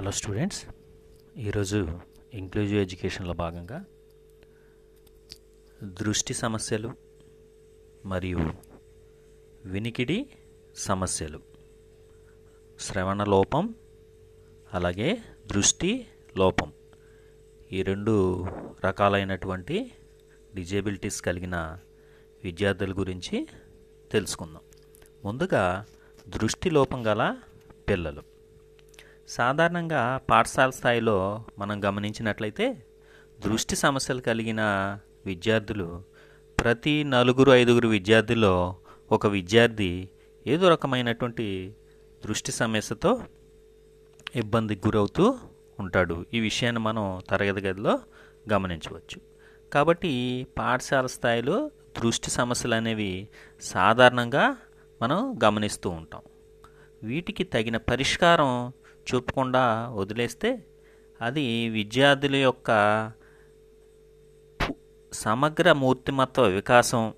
Hello students ఈరోజు inclusive ఎడ్యుకేషన్లో భాగంగా దృష్టి సమస్యలు మరియు వినికిడి సమస్యలు శ్రవణ లోపం అలాగే దృష్టి లోపం ఈ రెండు రకాలైనటువంటి డిజేబిలిటీస్ కలిగిన విద్యార్థుల గురించి తెలుసుకుందాం. ముందుగా దృష్టి లోపం గల పిల్లలు. సాధారణంగా పాఠశాల స్థాయిలో మనం గమనించినట్లయితే దృష్టి సమస్యలు కలిగిన విద్యార్థులు ప్రతి నలుగురు ఐదుగురు విద్యార్థుల్లో ఒక విద్యార్థి ఏదో రకమైనటువంటి దృష్టి సమస్యతో ఇబ్బందికి గురవుతూ ఉంటాడు. ఈ విషయాన్ని మనం తరగతి గదిలో గమనించవచ్చు. కాబట్టి పాఠశాల స్థాయిలో దృష్టి సమస్యలు అనేవి సాధారణంగా మనం గమనిస్తూ ఉంటాం. వీటికి తగిన పరిష్కారం చూపకుండా వదిలేస్తే అది విద్యార్థుల యొక్క సమగ్ర మూర్తిమత్వ వికాసం.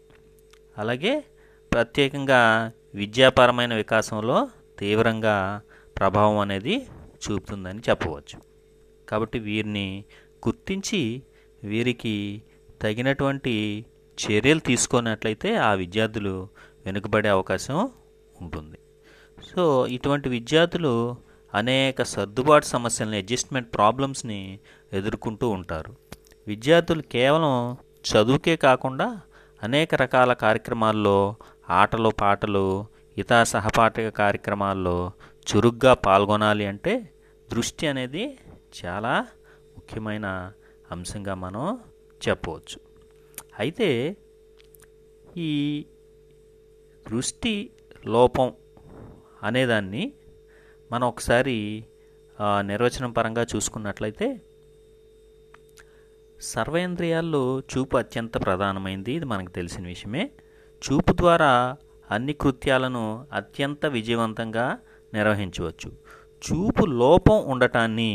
అలాగే ప్రత్యేకంగా విద్యాపరమైన వికాసంలో తీవ్రంగా ప్రభావం అనేది చూపుతుందని చెప్పవచ్చు. కాబట్టి వీరిని గుర్తించి వీరికి తగినటువంటి చర్యలు తీసుకున్నట్లయితే ఆ విద్యార్థులు వెనుకబడే అవకాశం ఉంటుంది. సో ఇటువంటి విద్యార్థులు అనేక సర్దుబాటు సమస్యలను అడ్జస్ట్మెంట్ ప్రాబ్లమ్స్ని ఎదుర్కొంటూ ఉంటారు. విద్యార్థులు కేవలం చదువుకే కాకుండా అనేక రకాల కార్యక్రమాల్లో ఆటలు పాటలు ఇతర సహపాఠక కార్యక్రమాల్లో చురుగ్గా పాల్గొనాలి అంటే దృష్టి అనేది చాలా ముఖ్యమైన అంశంగా మనం చెప్పవచ్చు. అయితే ఈ దృష్టి లోపం అనేదాన్ని మనం ఒకసారి నిర్వచనం పరంగా చూసుకున్నట్లయితే సర్వేంద్రియాల్లో చూపు అత్యంత ప్రధానమైంది ఇది మనకు తెలిసిన విషయమే. చూపు ద్వారా అన్ని కృత్యాలను అత్యంత విజయవంతంగా నిర్వహించవచ్చు. చూపు లోపం ఉండటాన్ని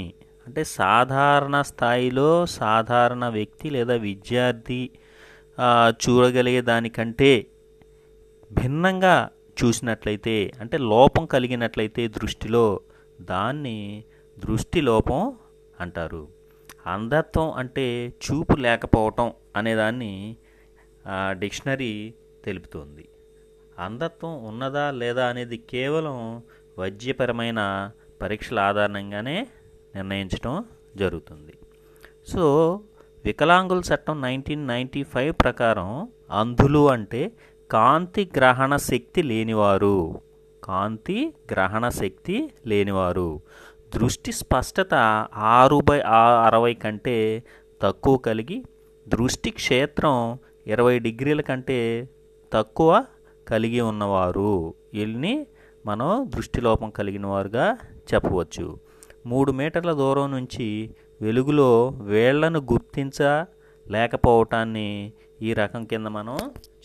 అంటే సాధారణ స్థాయిలో సాధారణ వ్యక్తి లేదా విద్యార్థి చూడగలిగే దానికంటే భిన్నంగా చూసినట్లయితే అంటే లోపం కలిగినట్లయితే దృష్టిలో దాన్ని దృష్టి లోపం అంటారు. అంధత్వం అంటే చూపు లేకపోవటం అనేదాన్ని డిక్షనరీ తెలుపుతోంది. అంధత్వం ఉన్నదా లేదా అనేది కేవలం వైద్యపరమైన పరీక్షల ఆధారంగానే నిర్ణయించడం జరుగుతుంది. సో వికలాంగుల చట్టం నైన్టీన్ నైంటీ ఫైవ్ ప్రకారం అంధులు అంటే కాంతి గ్రహణ శక్తి లేనివారు. కాంతి గ్రహణ శక్తి లేనివారు. దృష్టి స్పష్టత ఆరు బై అరవై కంటే తక్కువ కలిగి దృష్టి క్షేత్రం ఇరవై డిగ్రీల కంటే తక్కువ కలిగి ఉన్నవారు. వీళ్ళని మనం దృష్టిలోపం కలిగిన వారుగా చెప్పవచ్చు. మూడు మీటర్ల దూరం నుంచి వెలుగులో వేళ్ళను గుర్తించలేకపోవటాన్ని ఈ రకం కింద మనం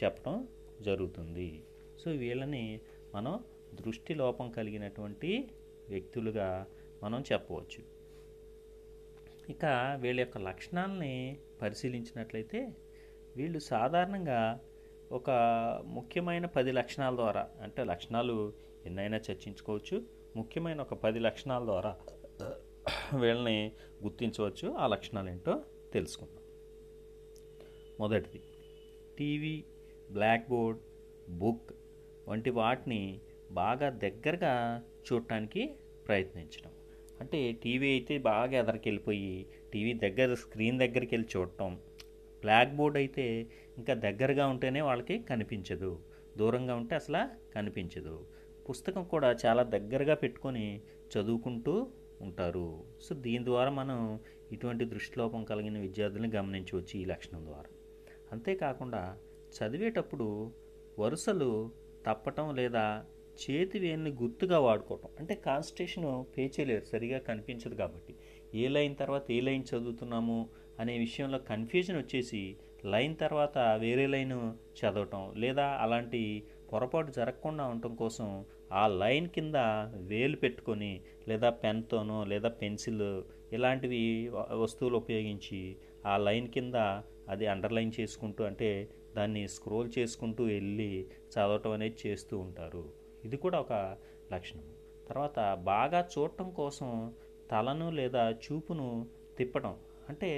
చెప్పడం జరుగుతుంది. సో వీళ్ళని మనం దృష్టి లోపం కలిగినటువంటి వ్యక్తులుగా మనం చెప్పవచ్చు. ఇక వీళ్ళ యొక్క లక్షణాలని పరిశీలించినట్లయితే వీళ్ళు సాధారణంగా ఒక ముఖ్యమైన పది లక్షణాల ద్వారా అంటే లక్షణాలు ఎన్నైనా చర్చించుకోవచ్చు. ముఖ్యమైన ఒక పది లక్షణాల ద్వారా వీళ్ళని గుర్తించవచ్చు. ఆ లక్షణాలు ఏంటో తెలుసుకుందాం. మొదటిది టీవీ బ్లాక్ బోర్డ్ బుక్ వంటి వాటిని బాగా దగ్గరగా చూడటానికి ప్రయత్నించడం. అంటే టీవీ అయితే బాగా ఎదరికి వెళ్ళిపోయి టీవీ దగ్గర స్క్రీన్ దగ్గరికి వెళ్ళి చూడటం. బ్లాక్ బోర్డ్ అయితే ఇంకా దగ్గరగా ఉంటేనే వాళ్ళకి కనిపించదు. దూరంగా ఉంటే అసలు కనిపించదు. పుస్తకం కూడా చాలా దగ్గరగా పెట్టుకొని చదువుకుంటూ ఉంటారు. సో దీని ద్వారా మనం ఇటువంటి దృష్టిలోపం కలిగిన విద్యార్థులను గమనించవచ్చు ఈ లక్షణం ద్వారా. అంతేకాకుండా చదివేటప్పుడు వరుసలు తప్పటం లేదా చేతి వేలిని గుర్తుగా వాడుకోవటం. అంటే కాన్స్టేషన్ పే చేయలేరు సరిగా కనిపించదు కాబట్టి. ఏ లైన్ తర్వాత ఏ లైన్ చదువుతున్నాము అనే విషయంలో కన్ఫ్యూజన్ వచ్చేసి లైన్ తర్వాత వేరే లైన్ చదవటం లేదా అలాంటి పొరపాటు జరగకుండా ఉండటం కోసం ఆ లైన్ కింద వేలు పెట్టుకొని లేదా పెన్తోనో లేదా పెన్సిల్ ఇలాంటివి వస్తువులు ఉపయోగించి ఆ లైన్ కింద అది అండర్లైన్ చేసుకుంటూ అంటే దాన్ని స్క్రోల్ చేసుకుంటూ వెళ్ళి చదవటం అనేది చేస్తూ ఉంటారు. ఇది కూడా ఒక లక్షణం. తర్వాత బాగా చూడటం కోసం తలను లేదా చూపును తిప్పడం అంటే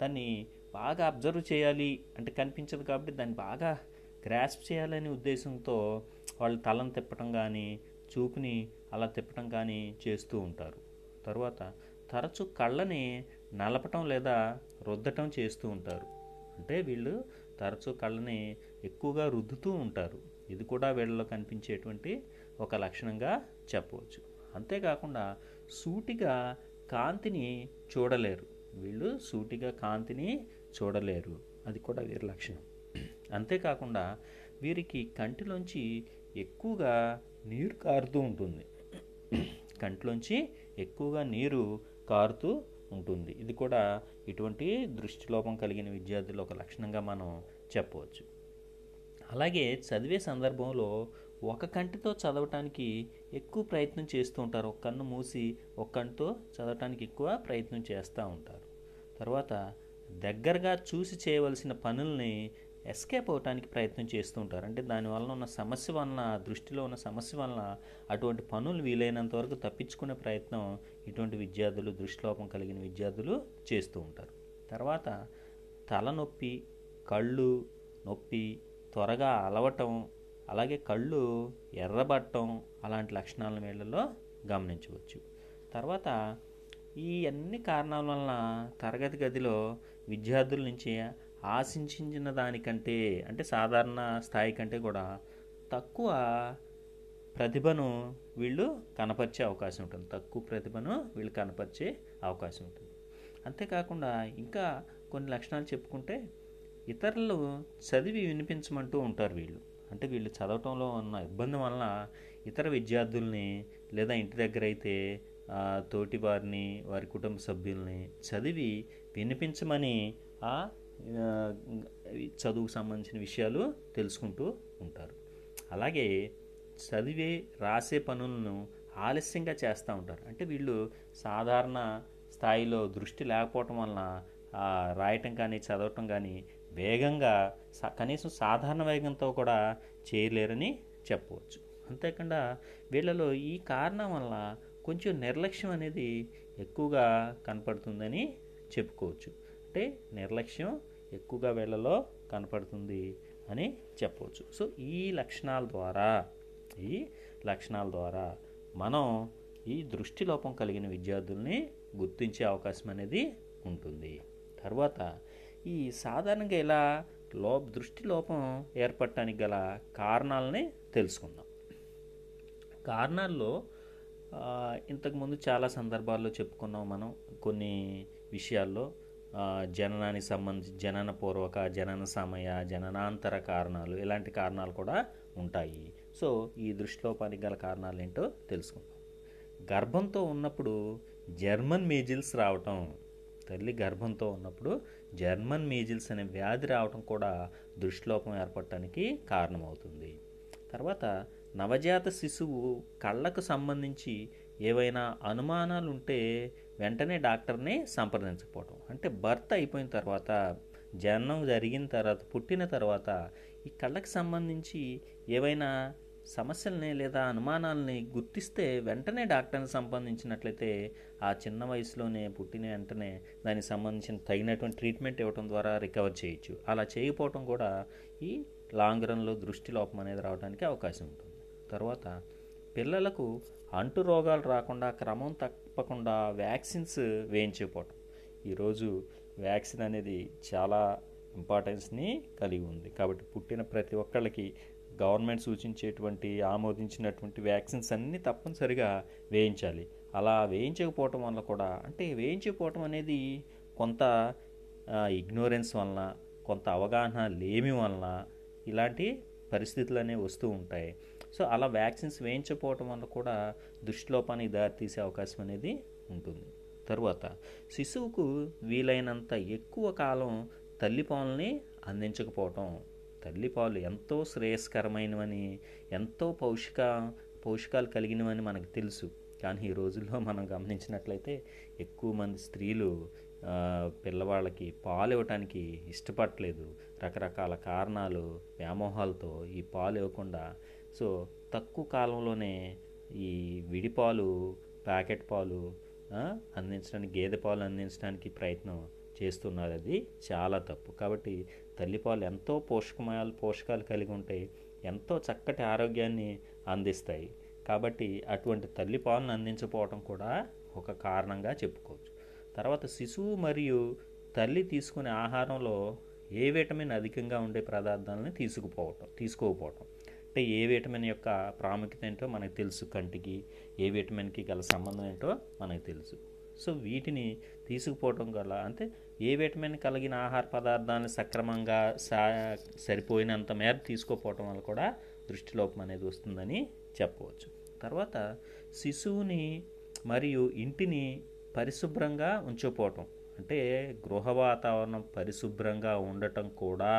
దాన్ని బాగా అబ్జర్వ్ చేయాలి అంటే కనిపించదు కాబట్టి దాన్ని బాగా గ్రాస్ప్ చేయాలనే ఉద్దేశంతో వాళ్ళు తలను తిప్పటం కానీ చూపుని అలా తిప్పటం కానీ చేస్తూ ఉంటారు. తర్వాత తరచు కళ్ళని నలపటం లేదా రుద్దటం చేస్తూ ఉంటారు. అంటే వీళ్ళు తరచు కళ్ళని ఎక్కువగా రుద్దుతూ ఉంటారు. ఇది కూడా వీళ్ళలో కనిపించేటువంటి ఒక లక్షణంగా చెప్పవచ్చు. అంతేకాకుండా సూటిగా కాంతిని చూడలేరు. వీళ్ళు సూటిగా కాంతిని చూడలేరు. అది కూడా వీరి లక్షణం. అంతేకాకుండా వీరికి కంటిలోంచి ఎక్కువగా నీరు కారుతూ ఉంటుంది. కంటిలోంచి ఎక్కువగా నీరు కారుతూ ఉంటుంది. ఇది కూడా ఇటువంటి దృష్టిలోపం కలిగిన విద్యార్థుల ఒక లక్షణంగా మనం చెప్పవచ్చు. అలాగే చదివే సందర్భంలో ఒక కంటితో చదవటానికి ఎక్కువ ప్రయత్నం చేస్తూ ఉంటారు. ఒక కన్ను మూసి ఒక కంటితో చదవటానికి ఎక్కువ ప్రయత్నం చేస్తూ ఉంటారు. తర్వాత దగ్గరగా చూసి చేయవలసిన పనుల్ని ఎస్కేప్ అవటానికి ప్రయత్నం చేస్తూ ఉంటారు. అంటే దానివల్ల ఉన్న సమస్య వలన దృష్టిలో ఉన్న సమస్య వలన అటువంటి పనులు వీలైనంత వరకు తప్పించుకునే ప్రయత్నం ఇటువంటి విద్యార్థులు దృష్టిలోపం కలిగిన విద్యార్థులు చేస్తూ ఉంటారు. తర్వాత తలనొప్పి కళ్ళు నొప్పి త్వరగా అలవటం అలాగే కళ్ళు ఎర్రబట్టం అలాంటి లక్షణాల వీళ్ళలో గమనించవచ్చు. తర్వాత ఈ అన్ని కారణాల వలన తరగతి గదిలో విద్యార్థుల నుంచి ఆశించిన దానికంటే అంటే సాధారణ స్థాయి కంటే కూడా తక్కువ ప్రతిభను వీళ్ళు కనపరిచే అవకాశం ఉంటుంది. తక్కువ ప్రతిభను వీళ్ళు కనపరిచే అవకాశం ఉంటుంది. అంతేకాకుండా ఇంకా కొన్ని లక్షణాలు చెప్పుకుంటే ఇతరులు చదివి వినిపించమంటూ ఉంటారు వీళ్ళు. అంటే వీళ్ళు చదవటంలో ఉన్న ఇబ్బంది వలన ఇతర విద్యార్థుల్ని లేదా ఇంటి దగ్గర అయితే తోటి వారిని వారి కుటుంబ సభ్యుల్ని చదివి వినిపించమని ఆ చదువుకు సంబంధించిన విషయాలు తెలుసుకుంటూ ఉంటారు. అలాగే చదివే రాసే పనులను ఆలస్యంగా చేస్తూ ఉంటారు. అంటే వీళ్ళు సాధారణ స్థాయిలో దృష్టి లేకపోవటం వలన రాయటం కానీ చదవటం కానీ వేగంగా కనీసం సాధారణ వేగంతో కూడా చేయలేరని చెప్పవచ్చు. అంతేకాకుండా వీళ్ళలో ఈ కారణం వల్ల కొంచెం నిర్లక్ష్యం అనేది ఎక్కువగా కనపడుతుందని చెప్పుకోవచ్చు. అంటే నిర్లక్ష్యం ఎక్కువగా వీళ్ళలో కనపడుతుంది అని చెప్పవచ్చు. సో ఈ లక్షణాల ద్వారా ఈ లక్షణాల ద్వారా మనం ఈ దృష్టి లోపం కలిగిన విద్యార్థుల్ని గుర్తించే అవకాశం అనేది ఉంటుంది. తర్వాత ఈ సాధారణంగా ఇలా లో దృష్టి లోపం ఏర్పడటానికి గల కారణాలని తెలుసుకుందాం. కారణాల్లో ఇంతకుముందు చాలా సందర్భాల్లో చెప్పుకున్నాం మనం కొన్ని విషయాల్లో. జననానికి సంబంధించి జనన పూర్వక జనన సమయ జననాంతర కారణాలు ఇలాంటి కారణాలు కూడా ఉంటాయి. సో ఈ దృష్టిలోపానికి గల కారణాలు ఏంటో తెలుసుకుందాం. గర్భంతో ఉన్నప్పుడు జర్మన్ మీజిల్స్ రావటం తల్లి గర్భంతో ఉన్నప్పుడు జర్మన్ మీజిల్స్ అనే వ్యాధి రావటం కూడా దృష్టిలోపం ఏర్పడటానికి కారణమవుతుంది. తర్వాత నవజాత శిశువు కళ్ళకు సంబంధించి ఏవైనా అనుమానాలు ఉంటే వెంటనే డాక్టర్ని సంప్రదించకపోవటం. అంటే భర్త అయిపోయిన తర్వాత జననం జరిగిన తర్వాత పుట్టిన తర్వాత ఈ కళ్ళకు సంబంధించి ఏవైనా సమస్యల్ని లేదా అనుమానాలని గుర్తిస్తే వెంటనే డాక్టర్ని సంబంధించినట్లయితే ఆ చిన్న వయసులోనే పుట్టిన వెంటనే దానికి సంబంధించిన తగినటువంటి ట్రీట్మెంట్ ఇవ్వడం ద్వారా రికవర్ చేయొచ్చు. అలా చేయకపోవటం కూడా ఈ లాంగ్ రన్లో దృష్టి లోపం అనేది రావడానికి అవకాశం ఉంటుంది. తర్వాత పిల్లలకు అంటు రోగాలు రాకుండా క్రమం తప్పకుండా వ్యాక్సిన్స్ వేయించకపోవటం ఈరోజు వ్యాక్సిన్ అనేది చాలా ఇంపార్టెన్స్ని కలిగి ఉంది. కాబట్టి పుట్టిన ప్రతి ఒక్కళ్ళకి గవర్నమెంట్ సూచించేటువంటి ఆమోదించినటువంటి వ్యాక్సిన్స్ అన్నీ తప్పనిసరిగా వేయించాలి. అలా వేయించకపోవటం వల్ల కూడా అంటే వేయించకపోవటం అనేది కొంత ఇగ్నోరెన్స్ వలన కొంత అవగాహన లేమి వలన ఇలాంటి పరిస్థితులు అనేవి వస్తూ ఉంటాయి. సో అలా వ్యాక్సిన్స్ వేయించకపోవటం వల్ల కూడా దృష్టిలోపానికి దారితీసే అవకాశం అనేది ఉంటుంది. తరువాత శిశువుకు వీలైనంత ఎక్కువ కాలం తల్లిపాలని అందించకపోవటం తల్లిపాలు ఎంతో శ్రేయస్కరమైనవని ఎంతో పౌష్టిక పోషకాలు కలిగినవని మనకు తెలుసు. కానీ ఈ రోజుల్లో మనం గమనించినట్లయితే ఎక్కువ మంది స్త్రీలు పిల్లవాళ్ళకి పాలు ఇవ్వటానికి ఇష్టపడలేదు రకరకాల కారణాలు వ్యామోహాలతో ఈ పాలు ఇవ్వకుండా సో తక్కువ కాలంలోనే ఈ విడిపాలు ప్యాకెట్ పాలు అందించడానికి గేదె పాలు అందించడానికి ప్రయత్నం చేస్తున్నారు. అది చాలా తప్పు. కాబట్టి తల్లిపాలు ఎంతో పోషకమయాలు పోషకాలు కలిగి ఉంటాయి ఎంతో చక్కటి ఆరోగ్యాన్ని అందిస్తాయి. కాబట్టి అటువంటి తల్లిపాలను అందించకపోవడం కూడా ఒక కారణంగా చెప్పుకోవచ్చు. తర్వాత శిశువు మరియు తల్లి తీసుకునే ఆహారంలో ఏ విటమిన్ అధికంగా ఉండే పదార్థాలను తీసుకుపోవటం తీసుకోకపోవటం. అంటే ఏ విటమిన్ యొక్క ప్రాముఖ్యత ఏంటో మనకు తెలుసు. కంటికి ఏ విటమిన్కి గల సంబంధం ఏంటో మనకు తెలుసు. సో వీటిని తీసుకుపోవటం వల్ల అంటే ఏ విటమిన్ కలిగిన ఆహార పదార్థాలను సక్రమంగా సా సరిపోయినంత మేర తీసుకోపోవటం వల్ల కూడా దృష్టిలోపం అనేది వస్తుందని చెప్పవచ్చు. తర్వాత శిశువుని మరియు ఇంటిని పరిశుభ్రంగా ఉంచుకోవటం అంటే గృహ వాతావరణం పరిశుభ్రంగా ఉండటం కూడా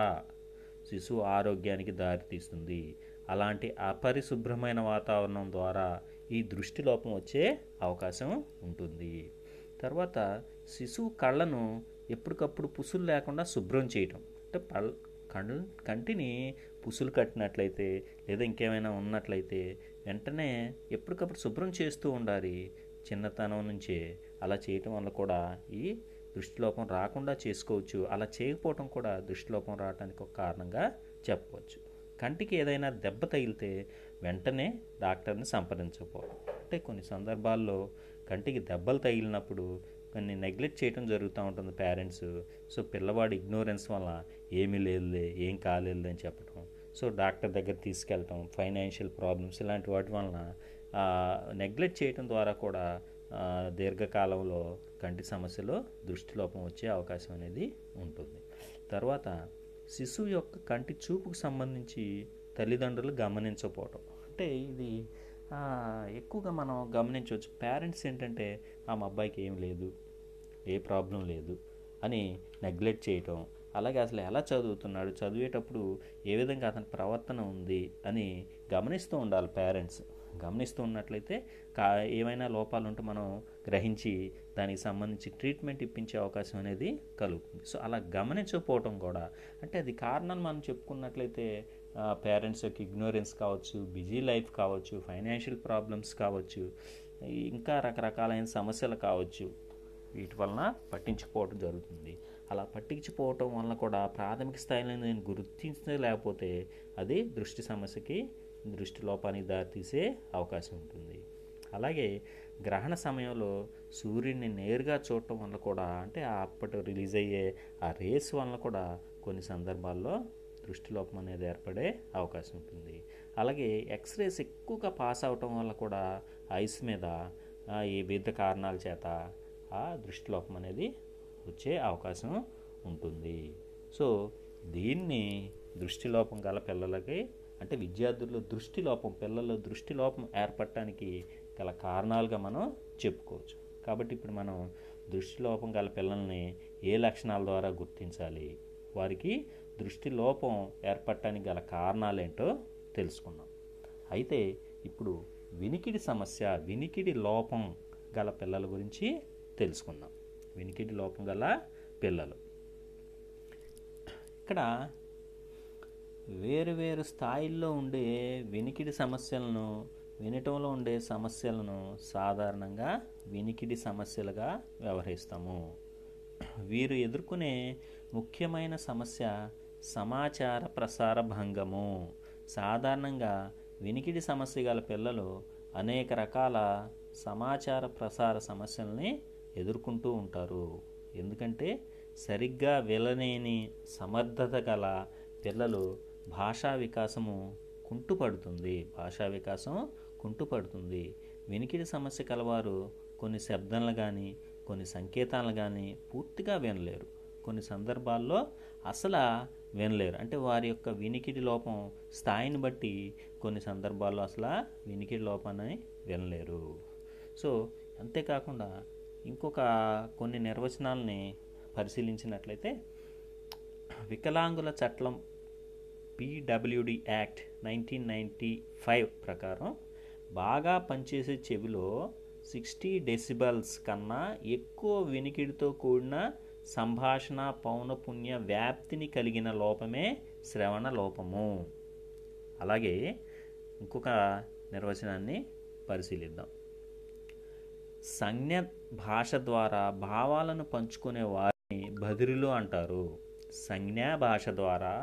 శిశువు ఆరోగ్యానికి దారితీస్తుంది. అలాంటి అపరిశుభ్రమైన వాతావరణం ద్వారా ఈ దృష్టి లోపం వచ్చే అవకాశం ఉంటుంది. తర్వాత శిశువు కళ్ళను ఎప్పటికప్పుడు పుసులు లేకుండా శుభ్రం చేయటం. అంటే పల్ కళ్ళు కంటిని పుసులు కట్టినట్లయితే లేదా ఇంకేమైనా ఉన్నట్లయితే వెంటనే ఎప్పటికప్పుడు శుభ్రం చేస్తూ ఉండాలి. చిన్నతనం నుంచే అలా చేయటం వల్ల కూడా ఈ దృష్టిలోపం రాకుండా చేసుకోవచ్చు. అలా చేయకపోవటం కూడా దృష్టిలోపం రావడానికి ఒక కారణంగా చెప్పవచ్చు. కంటికి ఏదైనా దెబ్బ తగిలితే వెంటనే డాక్టర్ని సంప్రదించకపోవడం. అంటే కొన్ని సందర్భాల్లో కంటికి దెబ్బలు తగిలినప్పుడు కొన్ని నెగ్లెక్ట్ చేయడం జరుగుతూ ఉంటుంది పేరెంట్స్. సో పిల్లవాడి ఇగ్నోరెన్స్ వల్ల ఏమీ లేదులే ఏం కాలేదు అని చెప్పడం సో డాక్టర్ దగ్గర తీసుకెళ్ళటం ఫైనాన్షియల్ ప్రాబ్లమ్స్ ఇలాంటి వాటి వలన నెగ్లెక్ట్ చేయడం ద్వారా కూడా దీర్ఘకాలంలో కంటి సమస్యలో దృష్టిలోపం వచ్చే అవకాశం అనేది ఉంటుంది. తర్వాత శిశువు యొక్క కంటి చూపుకు సంబంధించి తల్లిదండ్రులు గమనించకపోవటం. అంటే ఇది ఎక్కువగా మనం గమనించవచ్చు. పేరెంట్స్ ఏంటంటే ఆ మా అబ్బాయికి ఏం లేదు ఏ ప్రాబ్లం లేదు అని నెగ్లెక్ట్ చేయటం. అలాగే అసలు ఎలా చదువుతున్నాడు చదివేటప్పుడు ఏ విధంగా అతని ప్రవర్తన ఉంది అని గమనిస్తూ ఉండాలి పేరెంట్స్. గమనిస్తూ ఉన్నట్లయితే కా ఏమైనా లోపాలు ఉంటే మనం గ్రహించి దానికి సంబంధించి ట్రీట్మెంట్ ఇప్పించే అవకాశం అనేది కలుగుతుంది. సో అలా గమనించకపోవటం కూడా అంటే అది కారణాలు మనం చెప్పుకున్నట్లయితే పేరెంట్స్ యొక్క ఇగ్నోరెన్స్ కావచ్చు బిజీ లైఫ్ కావచ్చు ఫైనాన్షియల్ ప్రాబ్లమ్స్ కావచ్చు ఇంకా రకరకాలైన సమస్యలు కావచ్చు వీటి వలన పట్టించుకోవడం జరుగుతుంది. అలా పట్టించిపోవటం వలన కూడా ప్రాథమిక స్థాయిలో నేను గుర్తించలేకపోతే అది దృష్టి సమస్యకి దృష్టి లోపానికి దారితీసే అవకాశం ఉంటుంది. అలాగే గ్రహణ సమయంలో సూర్యుడిని నేరుగా చూడటం వల్ల కూడా అంటే అప్పటి రిలీజ్ అయ్యే ఆ రేస్ వలన కూడా కొన్ని సందర్భాల్లో దృష్టి లోపం అనేది ఏర్పడే అవకాశం ఉంటుంది. అలాగే ఎక్స్రేస్ ఎక్కువగా పాస్ అవటం వల్ల కూడా ఐస్ మీద ఈ వివిధ కారణాల చేత ఆ దృష్టి లోపం అనేది వచ్చే అవకాశం ఉంటుంది. సో దీన్ని దృష్టిలోపం గల పిల్లలకి అంటే విద్యార్థుల్లో దృష్టిలోపం పిల్లల్లో దృష్టిలోపం ఏర్పడటానికి గల కారణాలుగా మనం చెప్పుకోవచ్చు. కాబట్టి ఇప్పుడు మనం దృష్టి లోపం గల పిల్లల్ని ఏ లక్షణాల ద్వారా గుర్తించాలి? వారికి దృష్టి లోపం ఏర్పడటానికి గల కారణాలేంటో తెలుసుకున్నాం అయితే ఇప్పుడు వినికిడి సమస్య వినికిడి లోపం గల పిల్లల గురించి తెలుసుకుందాం. వినికిడి లోపం గల పిల్లలు. ఇక్కడ వేరు వేరు స్థాయిల్లో ఉండే వినికిడి సమస్యలను వినటంలో ఉండే సమస్యలను సాధారణంగా వినికిడి సమస్యలుగా వ్యవహరిస్తాము. వీరు ఎదుర్కొనే ముఖ్యమైన సమస్య సమాచార ప్రసార భంగము. సాధారణంగా వినికిడి సమస్య గల పిల్లలు అనేక రకాల సమాచార ప్రసార సమస్యల్ని ఎదుర్కొంటూ ఉంటారు. ఎందుకంటే సరిగ్గా వినలేని సమర్థత గల పిల్లలు భాషా వికాసము కుంటుపడుతుంది. భాషా వికాసం కుంటుపడుతుంది. వినికిడి సమస్య కలవారు కొన్ని శబ్దాలను కానీ కొన్ని సంకేతాలను కానీ పూర్తిగా వినలేరు. కొన్ని సందర్భాల్లో అసలు వినలేరు. అంటే వారి యొక్క వినికిడి లోపం స్థాయిని బట్టి కొన్ని సందర్భాల్లో అసలు వినికిడి లోపాన్ని వినలేరు. సో అంతేకాకుండా ఇంకొక కొన్ని నిర్వచనాలని పరిశీలించినట్లయితే వికలాంగుల చట్టం PWD act nineteen ninety five ప్రకారం బాగా పనిచేసే చెవిలో సిక్స్టీ డెసిబల్స్ కన్నా ఎక్కువ వినికిడితో కూడిన సంభాషణ పౌనపుణ్య వ్యాప్తిని కలిగిన లోపమే శ్రవణ లోపము. అలాగే ఇంకొక నిర్వచనాన్ని పరిశీలిద్దాం. సంజ్ఞ భాష ద్వారా భావాలను పంచుకునే వారిని బదిరిలు అంటారు. సంజ్ఞా భాష ద్వారా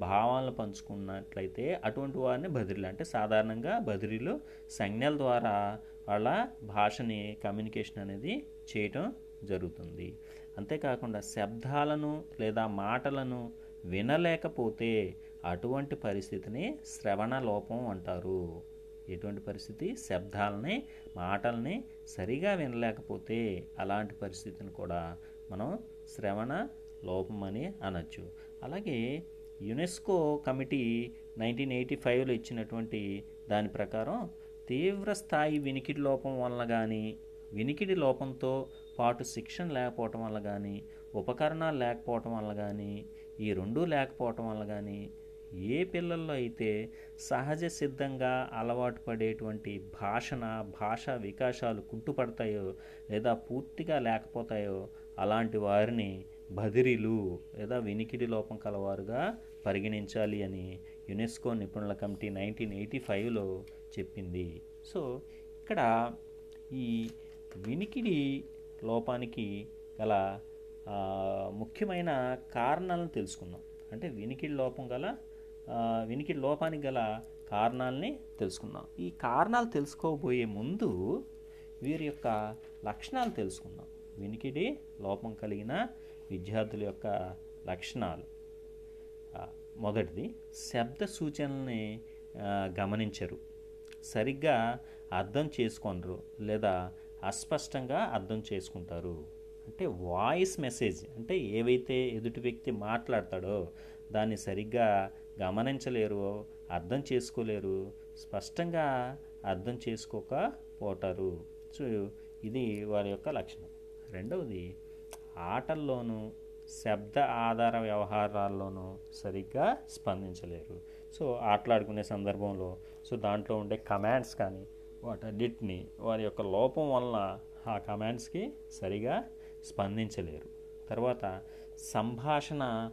భావాలను పంచుకున్నట్లయితే అటువంటి వారిని బదిరీలు అంటే సాధారణంగా బదిరీలు సంజ్ఞల ద్వారా వాళ్ళ భాషని కమ్యూనికేషన్ అనేది చేయటం జరుగుతుంది. అంతేకాకుండా శబ్దాలను లేదా మాటలను వినలేకపోతే అటువంటి పరిస్థితిని శ్రవణ లోపం అంటారు. ఎటువంటి పరిస్థితి? శబ్దాలని మాటల్ని సరిగా వినలేకపోతే అలాంటి పరిస్థితిని కూడా మనం శ్రవణ లోపం అని అనొచ్చు. అలాగే యునెస్కో కమిటీ నైన్టీన్ ఎయిటీ ఫైవ్లో ఇచ్చినటువంటి దాని ప్రకారం తీవ్ర స్థాయి వినికిడి లోపం వలన కానీ వినికిడి లోపంతో పాటు శిక్షణ లేకపోవటం వల్ల కానీ ఉపకరణాలు లేకపోవటం వల్ల కానీ ఈ రెండూ లేకపోవటం వల్ల కానీ ఏ పిల్లల్లో అయితే సహజ సిద్ధంగా అలవాటు పడేటువంటి భాషణ భాషా వికాసాలు కుంటుపడతాయో లేదా పూర్తిగా లేకపోతాయో అలాంటి వారిని బదిరీలు లేదా వినికిడి లోపం కలవారుగా పరిగణించాలి అని యునెస్కో నిపుణుల కమిటీ నైన్టీన్ ఎయిటీ ఫైవ్లో చెప్పింది. సో ఇక్కడ ఈ వినికిడి లోపానికి గల ముఖ్యమైన కారణాలను తెలుసుకుందాం. అంటే వినికిడి లోపం గల వినికి లోపానికి గల కారణాలని తెలుసుకుందాం. ఈ కారణాలు తెలుసుకోబోయే ముందు వీరి యొక్క లక్షణాలు తెలుసుకుందాం. వినికిడి లోపం కలిగిన విద్యార్థుల యొక్క లక్షణాలు. మొదటిది శబ్ద సూచనల్ని గమనించరు. సరిగ్గా అర్థం చేసుకొనరు లేదా అస్పష్టంగా అర్థం చేసుకుంటారు. అంటే వాయిస్ మెసేజ్ అంటే ఏవైతే ఎదుటి వ్యక్తి మాట్లాడతాడో దాన్ని సరిగ్గా గమనించలేరు అర్థం చేసుకోలేరు స్పష్టంగా అర్థం చేసుకోకపోతారు. సో ఇది వారి యొక్క లక్షణం. రెండవది ఆటల్లోనూ శబ్ద ఆధార వ్యవహారాల్లోనూ సరిగ్గా స్పందించలేరు. సో ఆటలాడుకునే సందర్భంలో సో దాంట్లో ఉండే కమాండ్స్ కానీ వాటన్నిటిని వారి యొక్క లోపం వలన ఆ కమాండ్స్కి సరిగా స్పందించలేరు. తర్వాత సంభాషణ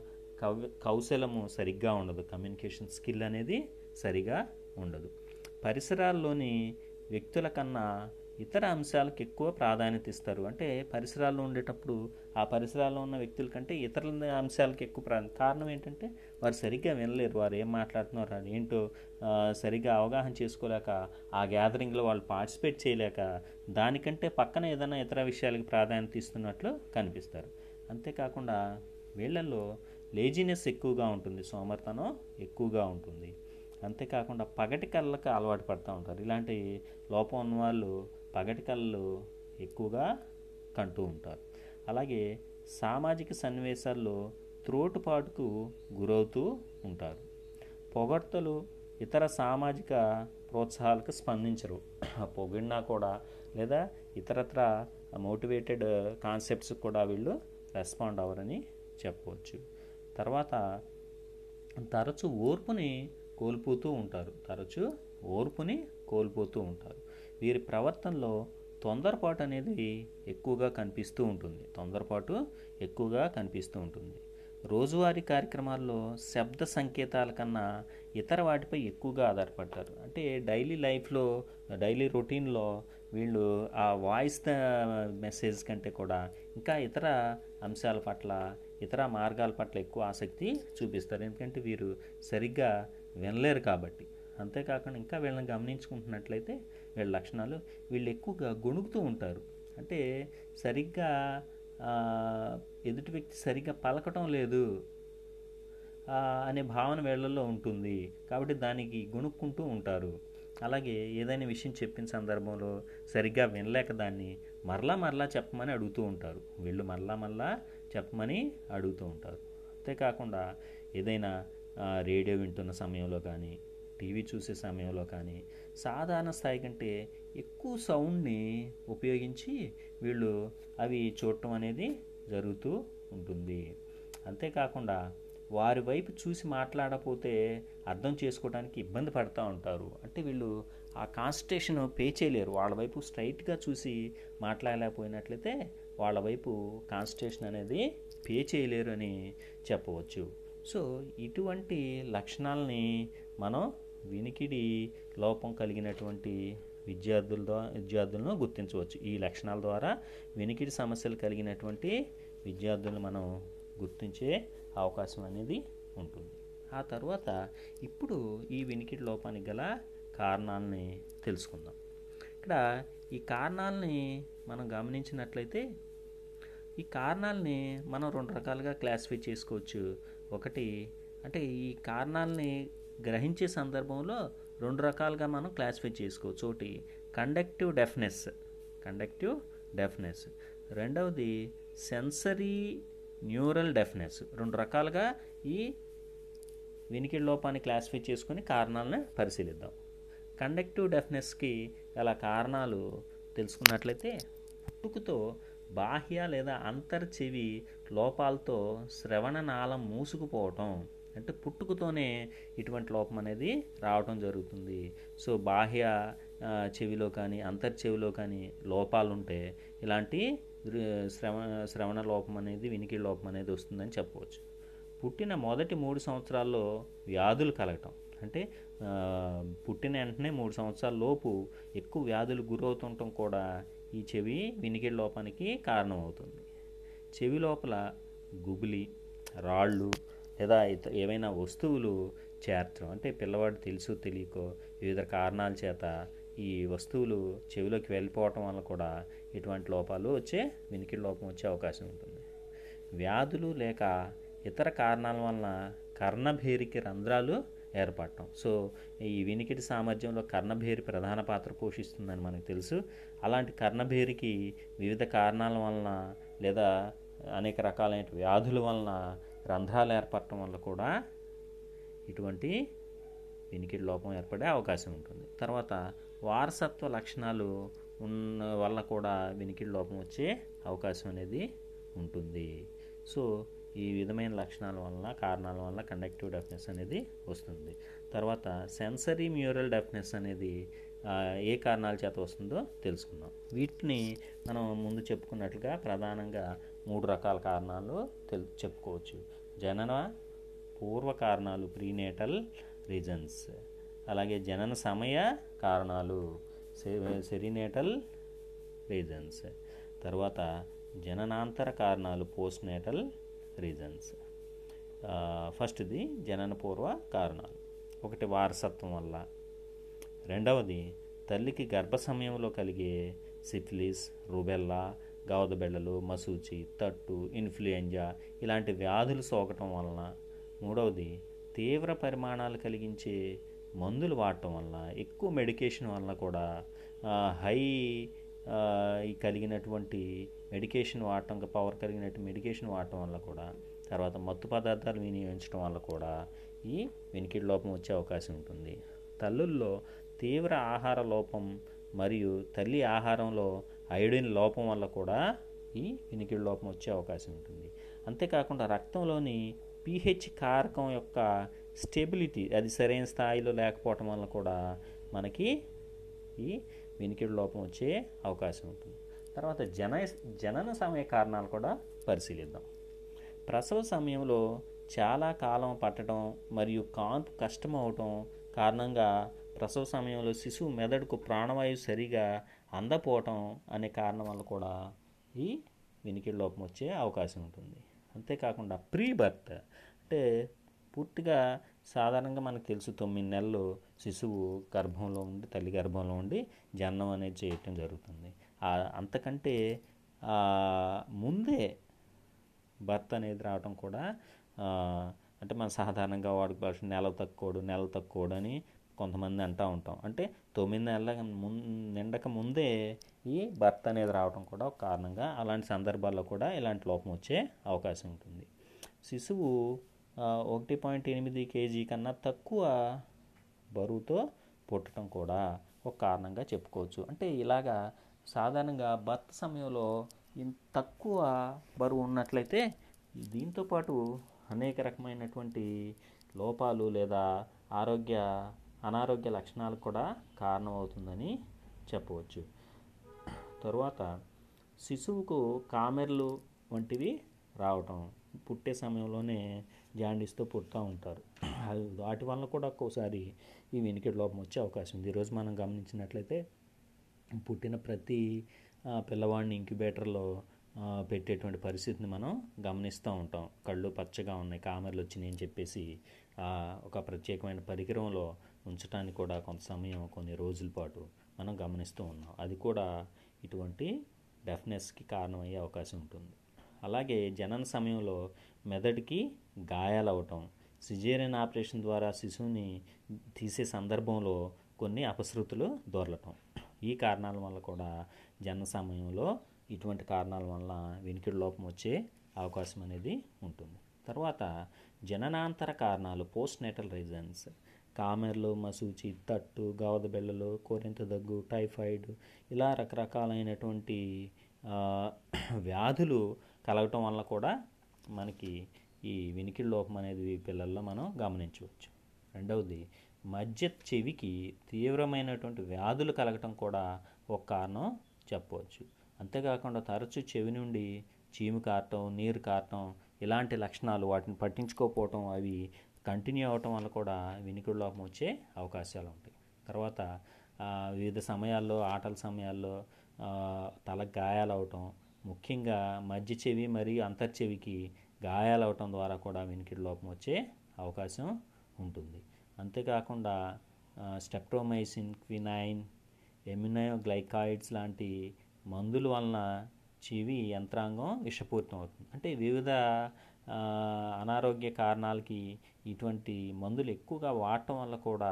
కౌశలము సరిగ్గా ఉండదు. కమ్యూనికేషన్ స్కిల్ అనేది సరిగా ఉండదు. పరిసరాల్లోని వ్యక్తుల కన్నా ఇతర అంశాలకు ఎక్కువ ప్రాధాన్యత ఇస్తారు. అంటే పరిసరాల్లో ఉండేటప్పుడు ఆ పరిసరాల్లో ఉన్న వ్యక్తుల కంటే ఇతర అంశాలకు ఎక్కువ ప్రాధాన్యత కారణం ఏంటంటే వారు సరిగ్గా వినలేరు. వారు ఏం మాట్లాడుతున్నారు అది ఏంటో సరిగ్గా అవగాహన చేసుకోలేక ఆ గ్యాదరింగ్లో వాళ్ళు పార్టిసిపేట్ చేయలేక దానికంటే పక్కన ఏదైనా ఇతర విషయాలకు ప్రాధాన్యత ఇస్తున్నట్లు కనిపిస్తారు. అంతేకాకుండా వీళ్ళల్లో లేజినెస్ ఎక్కువగా ఉంటుంది సోమర్తనం ఎక్కువగా ఉంటుంది. అంతేకాకుండా పగటి కళ్ళకు అలవాటు పడుతూ ఉంటారు. ఇలాంటి లోపం ఉన్న వాళ్ళు పగటి కళ్ళు ఎక్కువగా కంటూ ఉంటారు. అలాగే సామాజిక సన్నివేశాల్లో త్రోటుపాటుకు గురవుతూ ఉంటారు. పొగడ్తలు ఇతర సామాజిక ప్రోత్సాహాలకు స్పందించరు. పొగిడినా కూడా లేదా ఇతరత్ర మోటివేటెడ్ కాన్సెప్ట్స్ కూడా వీళ్ళు రెస్పాండ్ అవ్వరని చెప్పవచ్చు తర్వాత తరచు ఓర్పుని కోల్పోతూ ఉంటారు. తరచు ఓర్పుని కోల్పోతూ ఉంటారు. వీరి ప్రవర్తనలో తొందరపాటు అనేది ఎక్కువగా కనిపిస్తూ ఉంటుంది. తొందరపాటు ఎక్కువగా కనిపిస్తూ ఉంటుంది. రోజువారీ కార్యక్రమాల్లో శబ్ద సంకేతాల కన్నా ఇతర వాటిపై ఎక్కువగా ఆధారపడతారు. అంటే డైలీ లైఫ్లో డైలీ రొటీన్లో వీళ్ళు ఆ వాయిస్ మెసేజ్ కంటే కూడా ఇంకా ఇతర అంశాల పట్ల ఇతర మార్గాల పట్ల ఎక్కువ ఆసక్తి చూపిస్తారు. ఎందుకంటే వీరు సరిగ్గా వినలేరు కాబట్టి. అంతేకాకుండా ఇంకా వీళ్ళని గమనించుకుంటున్నట్లయితే వీళ్ళ లక్షణాలు వీళ్ళు ఎక్కువగా గొణుగుతూ ఉంటారు. అంటే సరిగ్గా ఎదుటి వ్యక్తి సరిగ్గా పలకటం లేదు అనే భావన వీళ్ళల్లో ఉంటుంది. కాబట్టి దానికి గొణుక్కుంటూ ఉంటారు. అలాగే ఏదైనా విషయం చెప్పిన సందర్భంలో సరిగ్గా వినలేక దాన్ని మరలా మరలా చెప్పమని అడుగుతూ ఉంటారు. వీళ్ళు మరలా మరలా చెప్పమని అడుగుతూ ఉంటారు. అంతేకాకుండా ఏదైనా రేడియో వింటున్న సమయంలో కానీ టీవీ చూసే సమయంలో కానీ సాధారణ స్థాయి కంటే ఎక్కువ సౌండ్ని ఉపయోగించి వీళ్ళు అవి చూడటం అనేది జరుగుతూ ఉంటుంది. అంతేకాకుండా వారి వైపు చూసి మాట్లాడకపోతే అర్థం చేసుకోవడానికి ఇబ్బంది పడుతూ ఉంటారు. అంటే వీళ్ళు ఆ కాన్సన్ట్రేషన్ పే చేయలేరు. వాళ్ళ వైపు స్ట్రైట్గా చూసి మాట్లాడలేకపోయినట్లయితే వాళ్ళ వైపు కాన్స్టేషన్ అనేది పే చేయలేరు అని చెప్పవచ్చు. సో ఇటువంటి లక్షణాలని మనం వినికిడి లోపం కలిగినటువంటి విద్యార్థుల ద్వారా విద్యార్థులను గుర్తించవచ్చు. ఈ లక్షణాల ద్వారా వినికిడి సమస్యలు కలిగినటువంటి విద్యార్థులను మనం గుర్తించే అవకాశం అనేది ఉంటుంది. ఆ తర్వాత ఇప్పుడు ఈ వినికిడి లోపానికి గల కారణాలని తెలుసుకుందాం. ఇక్కడ ఈ కారణాలని మనం గమనించినట్లయితే ఈ కారణాలని మనం రెండు రకాలుగా క్లాసిఫై చేసుకోవచ్చు. ఒకటి అంటే ఈ కారణాలని గ్రహించే సందర్భంలో రెండు రకాలుగా మనం క్లాసిఫై చేసుకోవచ్చు. ఒకటి కండక్టివ్ డెఫ్నెస్ కండక్టివ్ డెఫ్నెస్. రెండవది సెన్సరీ న్యూరల్ డెఫ్నెస్. రెండు రకాలుగా ఈ వినికిడి లోపాన్ని క్లాసిఫై చేసుకుని కారణాలను పరిశీలిద్దాం. కండక్టివ్ డెఫ్నెస్కి గల కారణాలు తెలుసుకున్నట్లయితే పుట్టుకతో బాహ్య లేదా అంతర్ చెవి లోపాలతో శ్రవణ నాళం మూసుకుపోవటం అంటే పుట్టుకతోనే ఇటువంటి లోపం అనేది రావటం జరుగుతుంది. సో బాహ్య చెవిలో కానీ అంతర్ చెవిలో కానీ లోపాలు ఉంటే ఇలాంటి శ్రవ శ్రవణ లోపం అనేది వినికి లోపం అనేది వస్తుందని చెప్పవచ్చు. పుట్టిన మొదటి మూడు సంవత్సరాల్లో వ్యాధులు కలగటం అంటే పుట్టిన వెంటనే మూడు సంవత్సరాల లోపు ఎక్కువ వ్యాధులు గురవుతుండటం కూడా ఈ చెవి వినికిడి లోపానికి కారణమవుతుంది. చెవి లోపల గుబులి రాళ్ళు లేదా ఇత ఏవైనా వస్తువులు చేర్చడం అంటే పిల్లవాడు తెలుసు తెలియకో వివిధ కారణాల చేత ఈ వస్తువులు చెవిలోకి వెళ్ళిపోవటం వల్ల కూడా ఇటువంటి లోపాలు వచ్చే వినికిడి లోపం వచ్చే అవకాశం ఉంటుంది. వ్యాధులు లేక ఇతర కారణాల వలన కర్ణభేరికి రంధ్రాలు ఏర్పడటం. సో ఈ వినికిడి సామర్థ్యంలో కర్ణభేరి ప్రధాన పాత్ర పోషిస్తుందని మనకు తెలుసు. అలాంటి కర్ణభేరికి వివిధ కారణాల వలన లేదా అనేక రకాలైన వ్యాధుల వలన రంధ్రాలు ఏర్పడటం వల్ల కూడా ఇటువంటి వినికిడి లోపం ఏర్పడే అవకాశం ఉంటుంది. తర్వాత వారసత్వ లక్షణాలు ఉన్న వల్ల కూడా వినికిడి లోపం వచ్చే అవకాశం అనేది ఉంటుంది. సో ఈ విధమైన లక్షణాల వలన కారణాల వల్ల కండక్టివ్ డెఫ్నెస్ అనేది వస్తుంది. తర్వాత సెన్సరీ మ్యూరల్ డెఫ్నెస్ అనేది ఏ కారణాల చేత వస్తుందో తెలుసుకుందాం. వీటిని మనం ముందు చెప్పుకున్నట్లుగా ప్రధానంగా మూడు రకాల కారణాలు తెలు చెప్పుకోవచ్చు. జనన పూర్వ కారణాలు ప్రీనేటల్ రీజన్స్ అలాగే జనన సమయ కారణాలు సెరినేటల్ రీజన్స్ తర్వాత జననాంతర కారణాలు పోస్ట్ నేటల్ రీజన్స్ ఫస్ట్ది జననపూర్వ కారణాలు. ఒకటి వారసత్వం వల్ల. రెండవది తల్లికి గర్భ సమయంలో కలిగే సిఫిలిస్ రుబెల్లా గవదబెళ్ళలు మసూచి తట్టు ఇన్ఫ్లుయెంజా ఇలాంటి వ్యాధులు సోకటం వలన. మూడవది తీవ్ర పరిమాణాలు కలిగించే మందులు వాడటం వలన ఎక్కువ మెడికేషన్ వలన కూడా హై కలిగినటువంటి మెడికేషన్ వాడటం పవర్ కలిగినట్టు మెడికేషన్ వాడటం వల్ల కూడా తర్వాత మత్తు పదార్థాలు వినియోగించడం వల్ల కూడా ఈ వెనికిడి లోపం వచ్చే అవకాశం ఉంటుంది. తల్లుల్లో తీవ్ర ఆహార లోపం మరియు తల్లి ఆహారంలో అయోడిన్ లోపం వల్ల కూడా ఈ వినికిడి లోపం వచ్చే అవకాశం ఉంటుంది. అంతేకాకుండా రక్తంలోని పీహెచ్ కారకం యొక్క స్టెబిలిటీ అది సరైన స్థాయిలో లేకపోవటం వల్ల కూడా మనకి ఈ వెనికిడి లోపం వచ్చే అవకాశం ఉంటుంది. తర్వాత జన జనన సమయ కారణాలు కూడా పరిశీలిద్దాం. ప్రసవ సమయంలో చాలా కాలం పట్టడం మరియు కాన్పు కష్టం అవటం కారణంగా ప్రసవ సమయంలో శిశువు మెదడుకు ప్రాణవాయువు సరిగా అందపోవటం అనే కారణం వల్ల కూడా ఈ వినికిడి లోపం వచ్చే అవకాశం ఉంటుంది. అంతేకాకుండా ప్రీ బర్త్ అంటే పూర్తిగా సాధారణంగా మనకు తెలుసు తొమ్మిది నెలలు శిశువు గర్భంలో ఉండి తల్లి గర్భంలో ఉండి జననం అనేది చేయటం జరుగుతుంది. అంతకంటే ముందే భర్త అనేది రావటం కూడా అంటే మనం సాధారణంగా వాడుక భాష నెల తక్కువడు నెల తక్కువడు అని కొంతమంది అంటూ ఉంటాం. అంటే తొమ్మిది నెలల ముం నిండక ముందే ఈ భర్త అనేది రావడం కూడా ఒక కారణంగా అలాంటి సందర్భాల్లో కూడా ఇలాంటి లోపం వచ్చే అవకాశం ఉంటుంది. శిశువు ఒకటి పాయింట్ ఎనిమిది కేజీ కన్నా తక్కువ బరువుతో పుట్టడం కూడా ఒక కారణంగా చెప్పుకోవచ్చు. అంటే ఇలాగా సాధారణంగా భర్త సమయంలో ఇంత తక్కువ బరువు ఉన్నట్లయితే దీంతో పాటు అనేక రకమైనటువంటి లోపాలు లేదా ఆరోగ్య అనారోగ్య లక్షణాలు కూడా కారణమవుతుందని చెప్పవచ్చు. తరువాత శిశువుకు కామెర్లు వంటివి రావటం పుట్టే సమయంలోనే జాండీస్తో పుడుతూ ఉంటారు. వాటి వల్ల కూడా ఒక్కోసారి ఈ వెనుకటి లోపం వచ్చే అవకాశం ఉంది. ఈరోజు మనం గమనించినట్లయితే పుట్టిన ప్రతి పిల్లవాడిని ఇంక్యుబేటర్లో పెట్టేటువంటి పరిస్థితిని మనం గమనిస్తూ ఉంటాం. కళ్ళు పచ్చగా ఉన్నాయి కామెర్లు వచ్చినాయి అని చెప్పేసి ఒక ప్రత్యేకమైన పరికరంలో ఉంచడానికి కూడా కొంత సమయం కొన్ని రోజుల పాటు మనం గమనిస్తూ ఉన్నాం. అది కూడా ఇటువంటి డెఫ్నెస్కి కారణమయ్యే అవకాశం ఉంటుంది. అలాగే జనన సమయంలో మెదడుకి గాయాలవటం సిజేరియన్ ఆపరేషన్ ద్వారా శిశువుని తీసే సందర్భంలో కొన్ని అపశృతులు దొరలటం. ఈ కారణాల వల్ల కూడా జనన సమయంలో ఇటువంటి కారణాల వల్ల వినికిడి లోపం వచ్చే అవకాశం అనేది ఉంటుంది. తర్వాత జననాంతర కారణాలు పోస్ట్ నేటల్ రీజన్స్ కామెర్లు మసూచి తట్టు గావద బెల్లలు కోరింత దగ్గు టైఫాయిడ్ ఇలా రకరకాలైనటువంటి వ్యాధులు కలగటం వల్ల కూడా మనకి ఈ వినికిడి లోపం అనేది పిల్లల్లో మనం గమనించవచ్చు. రెండవది మధ్య చెవికి తీవ్రమైనటువంటి వ్యాధులు కలగటం కూడా ఒక కారణం చెప్పవచ్చు. అంతేకాకుండా తరచూ చెవి నుండి చీము కారటం నీరు కారటం ఇలాంటి లక్షణాలు వాటిని పట్టించుకోకపోవటం అవి కంటిన్యూ అవటం వల్ల కూడా వినికిడి లోపం వచ్చే అవకాశాలు ఉంటాయి. తర్వాత వివిధ సమయాల్లో ఆటల సమయాల్లో తల గాయాలు అవటం ముఖ్యంగా మధ్య చెవి మరియు అంతర్చెవికి గాయాలు అవటం ద్వారా కూడా వినికిడి లోపం వచ్చే అవకాశం ఉంటుంది. అంతేకాకుండా స్టెప్టోమైసిన్ క్వినైన్ ఎమ్యునోగ్లైకాయిడ్స్ లాంటి మందుల వలన చెవి యంత్రాంగం విషపూరితం అవుతుంది అంటే వివిధ అనారోగ్య కారణాలకి ఇటువంటి మందులు ఎక్కువగా వాడటం వల్ల కూడా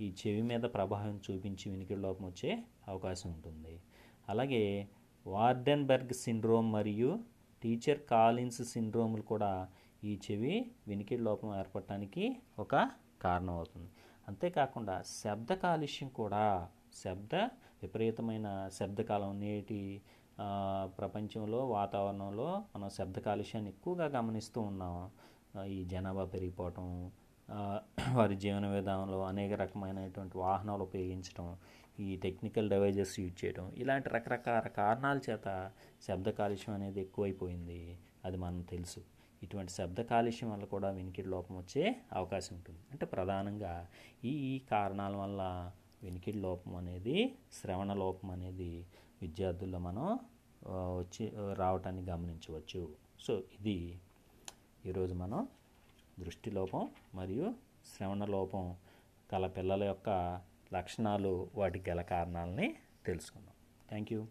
ఈ చెవి మీద ప్రభావం చూపించి వినికిడి లోపం వచ్చే అవకాశం ఉంటుంది. అలాగే వార్డెన్బర్గ్ సిండ్రోమ్ మరియు టీచర్ కాలిన్స్ సిండ్రోములు కూడా ఈ చెవి వినికిడి లోపం ఏర్పడటానికి ఒక కారణమవుతుంది. అంతేకాకుండా శబ్ద కాలుష్యం కూడా శబ్ద విపరీతమైన శబ్దకాలం నేటి ప్రపంచంలో వాతావరణంలో మనం శబ్ద కాలుష్యాన్ని ఎక్కువగా గమనిస్తూ ఉన్నాం. ఈ జనాభా పెరిగిపోవటం వారి జీవన విధానంలో అనేక రకమైనటువంటి వాహనాలు ఉపయోగించడం ఈ టెక్నికల్ డివైజెస్ యూజ్ చేయడం ఇలాంటి రకరకాల కారణాల చేత శబ్ద కాలుష్యం అనేది ఎక్కువైపోయింది. అది మనం తెలుసు. ఇటువంటి శబ్ద కాలుష్యం వల్ల కూడా వెనికిడి లోపం వచ్చే అవకాశం ఉంటుంది. అంటే ప్రధానంగా ఈ కారణాల వల్ల వెనికిడి లోపం అనేది శ్రవణ లోపం అనేది విద్యార్థుల్లో మనం వచ్చి రావటాన్ని గమనించవచ్చు. సో ఇది ఈరోజు మనం దృష్టి లోపం మరియు శ్రవణ లోపం కల పిల్లల యొక్క లక్షణాలు వాటికి గల కారణాలని తెలుసుకుందాం. Thank you.